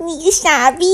你个傻逼！